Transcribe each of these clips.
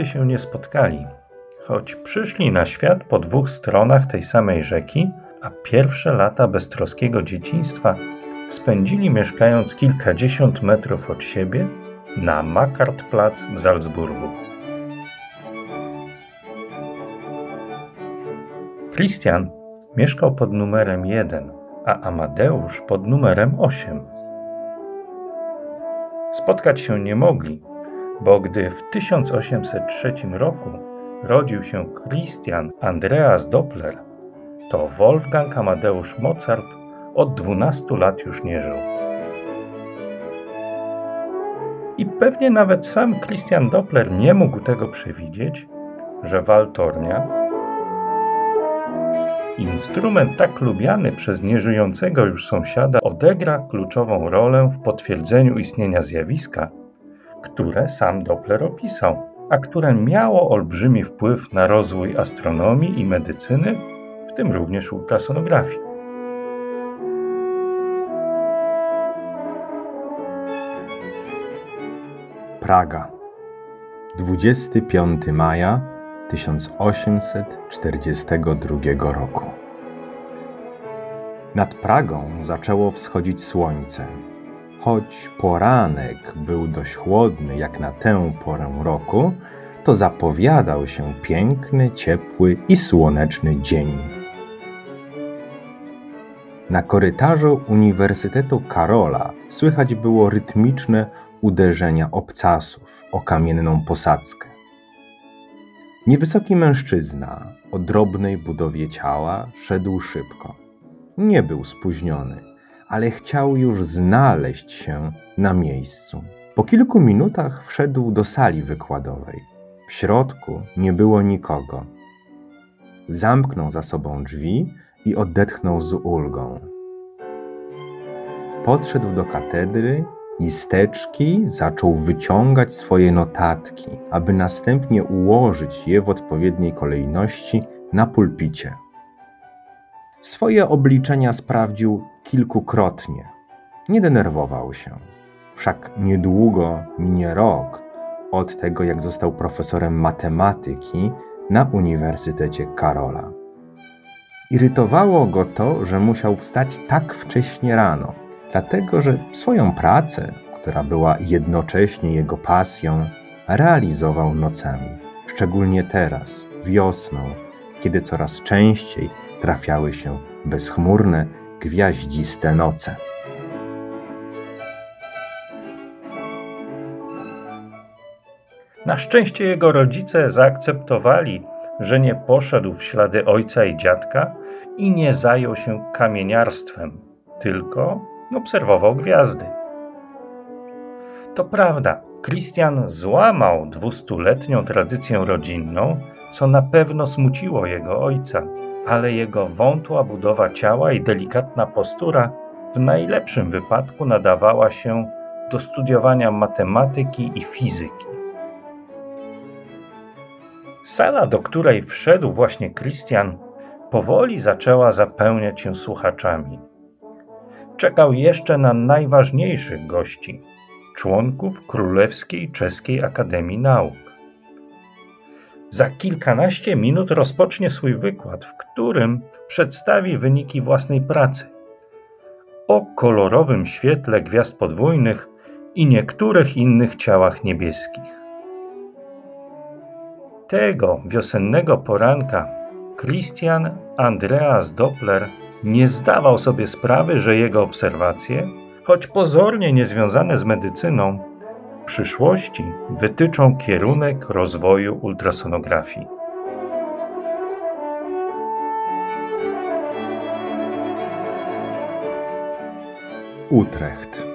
nigdy się nie spotkali, choć przyszli na świat po dwóch stronach tej samej rzeki, a pierwsze lata beztroskiego dzieciństwa spędzili mieszkając kilkadziesiąt metrów od siebie na Makartplatz w Salzburgu. Christian mieszkał pod numerem 1, a Amadeusz pod numerem 8. Spotkać się nie mogli, bo gdy w 1803 roku rodził się Christian Andreas Doppler, to Wolfgang Amadeusz Mozart od 12 lat już nie żył. I pewnie nawet sam Christian Doppler nie mógł tego przewidzieć, że waltornia, instrument tak lubiany przez nieżyjącego już sąsiada, odegra kluczową rolę w potwierdzeniu istnienia zjawiska, które sam Doppler opisał, a które miało olbrzymi wpływ na rozwój astronomii i medycyny, w tym również ultrasonografii. Praga. 25 maja 1842 roku. Nad Pragą zaczęło wschodzić słońce. Choć poranek był dość chłodny jak na tę porę roku, to zapowiadał się piękny, ciepły i słoneczny dzień. Na korytarzu Uniwersytetu Karola słychać było rytmiczne uderzenia obcasów o kamienną posadzkę. Niewysoki mężczyzna o drobnej budowie ciała szedł szybko. Nie był spóźniony, ale chciał już znaleźć się na miejscu. Po kilku minutach wszedł do sali wykładowej. W środku nie było nikogo. Zamknął za sobą drzwi i odetchnął z ulgą. Podszedł do katedry i z teczki zaczął wyciągać swoje notatki, aby następnie ułożyć je w odpowiedniej kolejności na pulpicie. Swoje obliczenia sprawdził kilkukrotnie. Nie denerwował się. Wszak niedługo minie rok od tego, jak został profesorem matematyki na Uniwersytecie Karola. Irytowało go to, że musiał wstać tak wcześnie rano dlatego że swoją pracę, która była jednocześnie jego pasją, realizował nocami, szczególnie teraz, wiosną, kiedy coraz częściej trafiały się bezchmurne, gwiaździste noce. Na szczęście jego rodzice zaakceptowali, że nie poszedł w ślady ojca i dziadka i nie zajął się kamieniarstwem, tylko obserwował gwiazdy. To prawda, Christian złamał dwustuletnią tradycję rodzinną, co na pewno smuciło jego ojca, ale jego wątła budowa ciała i delikatna postura w najlepszym wypadku nadawała się do studiowania matematyki i fizyki. Sala, do której wszedł właśnie Christian, powoli zaczęła zapełniać się słuchaczami czekał jeszcze na najważniejszych gości członków Królewskiej Czeskiej Akademii Nauk. Za kilkanaście minut rozpocznie swój wykład, w którym przedstawi wyniki własnej pracy o kolorowym świetle gwiazd podwójnych i niektórych innych ciałach niebieskich. Tego wiosennego poranka Christian Andreas Doppler nie zdawał sobie sprawy, że jego obserwacje, choć pozornie niezwiązane z medycyną, przyszłości wytyczą kierunek rozwoju ultrasonografii. Utrecht.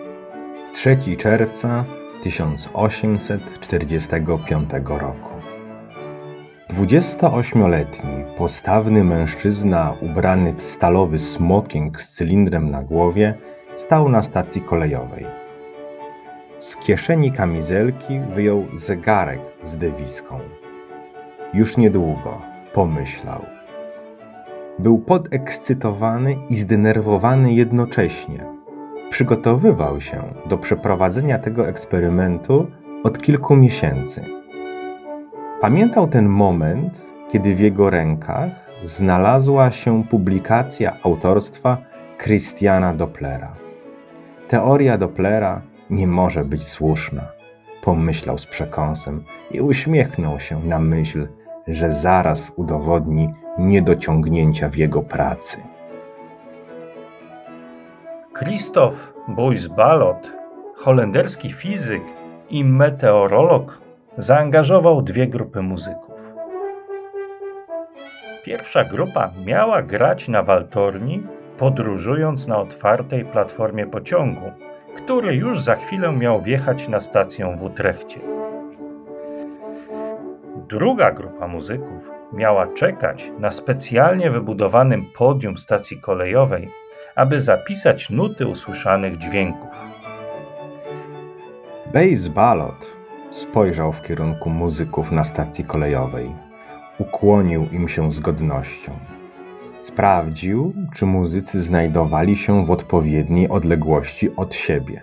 3 czerwca 1845 roku. 28-letni, postawny mężczyzna ubrany w stalowy smoking z cylindrem na głowie stał na stacji kolejowej. Z kieszeni kamizelki wyjął zegarek z dewiską. Już niedługo, pomyślał. Był podekscytowany i zdenerwowany jednocześnie. Przygotowywał się do przeprowadzenia tego eksperymentu od kilku miesięcy Pamiętał ten moment, kiedy w jego rękach znalazła się publikacja autorstwa Christiana Dopplera. Teoria Dopplera nie może być słuszna, pomyślał z przekąsem i uśmiechnął się na myśl, że zaraz udowodni niedociągnięcia w jego pracy. Christoph Buys-Ballot, holenderski fizyk i meteorolog, zaangażował dwie grupy muzyków. Pierwsza grupa miała grać na waltorni, podróżując na otwartej platformie pociągu, który już za chwilę miał wjechać na stację w Utrechcie. Druga grupa muzyków miała czekać na specjalnie wybudowanym podium stacji kolejowej, aby zapisać nuty usłyszanych dźwięków. Bass Ballot spojrzał w kierunku muzyków na stacji kolejowej. Ukłonił im się z godnością. Sprawdził, czy muzycy znajdowali się w odpowiedniej odległości od siebie.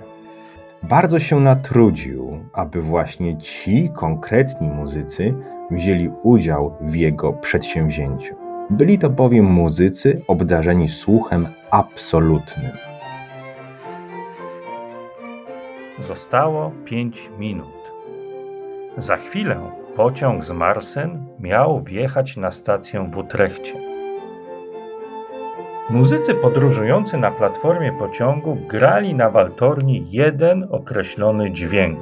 Bardzo się natrudził, aby właśnie ci konkretni muzycy wzięli udział w jego przedsięwzięciu. Byli to bowiem muzycy obdarzeni słuchem absolutnym. Zostało pięć minut. Za chwilę pociąg z Marsen miał wjechać na stację w Utrechcie. Muzycy podróżujący na platformie pociągu grali na waltorni jeden określony dźwięk.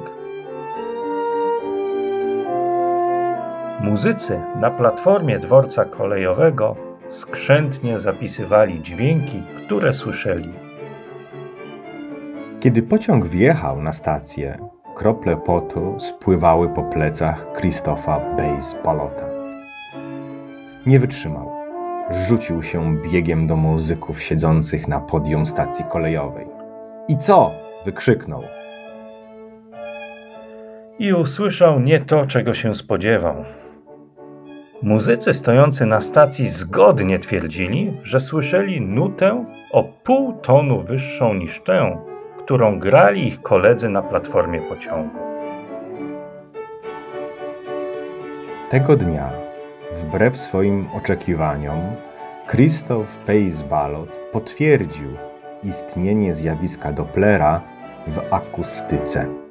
Muzycy na platformie dworca kolejowego skrzętnie zapisywali dźwięki, które słyszeli. Kiedy pociąg wjechał na stację, krople potu spływały po plecach Krzysztofa Base Balota. Nie wytrzymał. Rzucił się biegiem do muzyków siedzących na podium stacji kolejowej. I co? wykrzyknął. I usłyszał nie to, czego się spodziewał. Muzycy stojący na stacji zgodnie twierdzili, że słyszeli nutę o pół tonu wyższą niż tę, którą grali ich koledzy na platformie pociągu. Tego dnia, wbrew swoim oczekiwaniom, Christoph Pace Ballot potwierdził istnienie zjawiska Dopplera w akustyce.